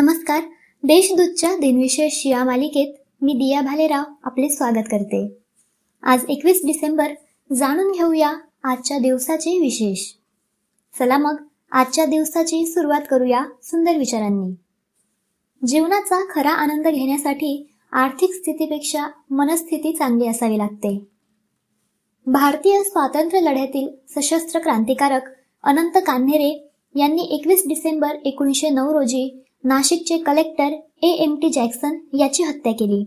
नमस्कार. देशदूतच्या दिनविशेष या मालिकेत मी दिया भालेराव आपले स्वागत करते. आज एकवीस डिसेंबर जाणून घेऊया आजच्या दिवसाचे विशेष. चला मग आजच्या दिवसाची सुरुवात करूया सुंदर विचारांनी. जीवनाचा खरा आनंद घेण्यासाठी आर्थिक स्थितीपेक्षा मनस्थिती चांगली असावी लागते. भारतीय स्वातंत्र्य लढ्यातील सशस्त्र क्रांतिकारक अनंत कान्हेरे यांनी एकवीस डिसेंबर एकोणीसशे नऊ रोजी नाशिकचे collector A. M. T. Jackson याची हत्या केली.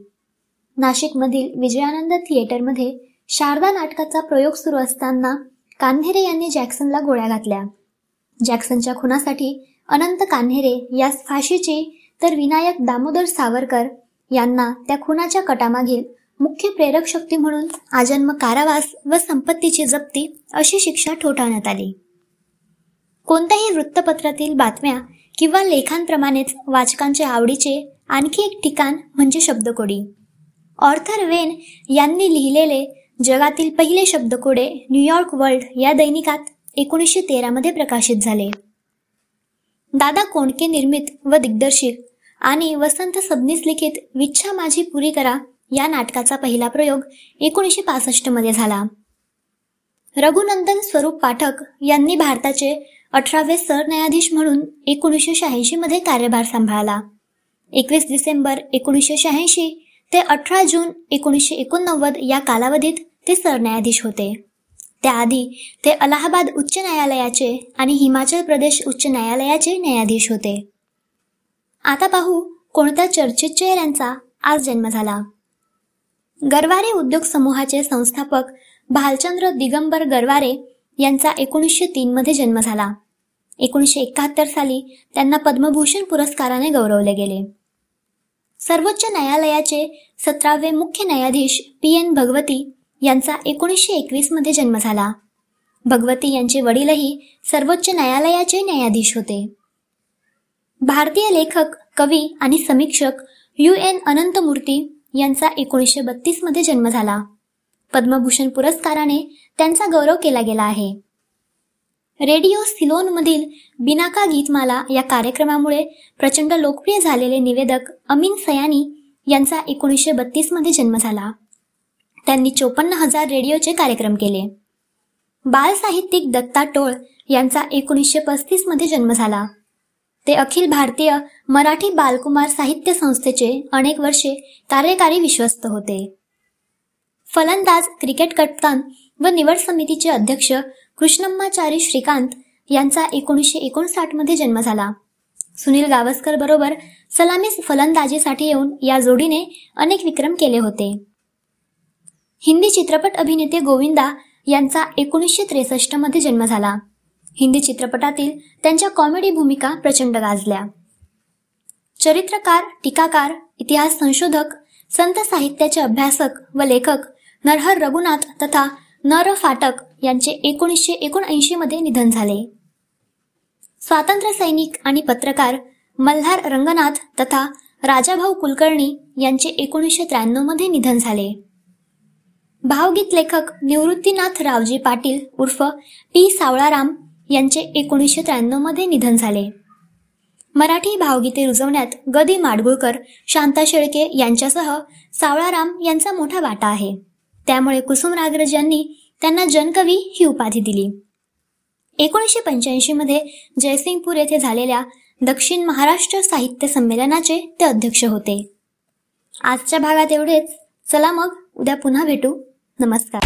नाशिकमधील विजयानंद थिएटरमध्ये शारदा नाटकाचा प्रयोग सुरू असताना कान्हेरे यांनी जॅक्सनला गोळ्या घातल्या. जॅक्सनच्या खुनासाठी अनंत कान्हेरे यास फाशीची तर विनायक दामोदर सावरकर यांना त्या खुनाच्या कटामागील मुख्य प्रेरक शक्ती म्हणून आजन्म कारावास व संपत्तीची जप्ती अशी शिक्षा ठोठावण्यात आली. कोणत्याही वृत्तपत्रातील बातम्या किंवा लेखांप्रमाणेच वाचकांच्या आवडीचे आणखी एक ठिकाण म्हणजे शब्दकोडी. ऑर्थर वेन यांनी लिहिलेले जगातील पहिले शब्दकोडे न्यूयॉर्क वर्ल्ड या दैनिकात एकोणीसशे तेरामध्ये प्रकाशित झाले. दादा कोंडके निर्मित व दिग्दर्शित आणि वसंत सबनीस लिखित विच्छा माझी पुरी करा या नाटकाचा पहिला प्रयोग एकोणीसशे पासष्टमध्ये झाला. रघुनंदन स्वरूप पाठक यांनी भारताचे अठरावे सरन्यायाधीश म्हणून एकोणीसशे शहाऐंशी मध्ये कार्यभार सांभाळला. एकवीस डिसेंबर एकोणीसशे शहाऐंशी ते अठरा जून एकोणीसशे एकोणनव्वद या कालावधीत ते सरन्यायाधीश होते. त्याआधी ते अलाहाबाद उच्च न्यायालयाचे आणि हिमाचल प्रदेश उच्च न्यायालयाचे न्यायाधीश होते. आता पाहू कोणत्या चर्चित चेहऱ्यांचा आज जन्म झाला. गरवारे उद्योग समूहाचे संस्थापक भालचंद्र दिगंबर गरवारे यांचा एकोणीसशे तीनमध्ये जन्म झाला. एकोणीसशे एकाहत्तर साली त्यांना पद्मभूषण पुरस्काराने गौरवले गेले. सर्वोच्च न्यायालयाचे सतरावे मुख्य न्यायाधीश पी एन भगवती यांचा एकोणीसशे एकवीसमध्ये जन्म झाला. भगवती यांचे वडीलही सर्वोच्च न्यायालयाचे न्यायाधीश होते. भारतीय लेखक कवी आणि समीक्षक यू एन अनंतमूर्ती यांचा एकोणीसशे बत्तीसमध्ये जन्म झाला. पद्मभूषण पुरस्काराने त्यांचा गौरव केला गेला आहे. रेडिओ सिलोनमधील बिनाका गीतमाला या कार्यक्रमामुळे प्रचंड लोकप्रिय झालेले निवेदक अमीन सयानी यांचा एकोणीसशे बत्तीसमध्ये जन्म झाला. त्यांनी चोपन्न हजार रेडिओचे कार्यक्रम केले. बाल साहित्यिक दत्ता टोळ यांचा एकोणीसशे पस्तीसमध्ये जन्म झाला. ते अखिल भारतीय मराठी बालकुमार साहित्य संस्थेचे अनेक वर्षे कार्यकारी विश्वस्त होते. फलंदाज क्रिकेट कप्तान व निवड समितीचे अध्यक्ष कृष्णम्माचारी श्रीकांत यांचा एकोणीसशे एकोणसाठमध्ये जन्म झाला. सुनील गावस्कर बरोबर सलामीस फलंदाजीसाठी येऊन या जोडीने अनेक विक्रम केले होते. हिंदी चित्रपट अभिनेते गोविंदा यांचा एकोणीसशे त्रेसष्टमध्ये जन्म झाला. हिंदी चित्रपटातील त्यांच्या कॉमेडी भूमिका प्रचंड गाजल्या. चरित्रकार टीकाकार इतिहास संशोधक संत साहित्याचे अभ्यासक व लेखक नरहर रघुनाथ तथा नर फाटक यांचे एकोणीसशे एकोणऐंशी मध्ये निधन झाले. स्वातंत्र्य सैनिक आणि पत्रकार मल्हार रंगनाथ तथा राजाभाऊ कुलकर्णी यांचे एकोणीसशे त्र्याण्णवमध्ये निधन झाले. भावगीत लेखक निवृत्तीनाथ रावजी पाटील उर्फ पी सावळाराम यांचे एकोणीसशे त्र्याण्णवमध्ये निधन झाले. मराठी भावगीते रुजवण्यात गदी माडगुळकर शांता शेळके यांच्यासह सावळाराम यांचा मोठा वाटा आहे. त्यामुळे कुसुम रागरज यांनी त्यांना जनकवी ही उपाधी दिली. एकोणीसशे पंच्याऐंशी मध्ये जयसिंगपूर येथे झालेल्या दक्षिण महाराष्ट्र साहित्य संमेलनाचे ते अध्यक्ष होते. आजच्या भागात एवढेच. चला मग उद्या पुन्हा भेटू. नमस्कार.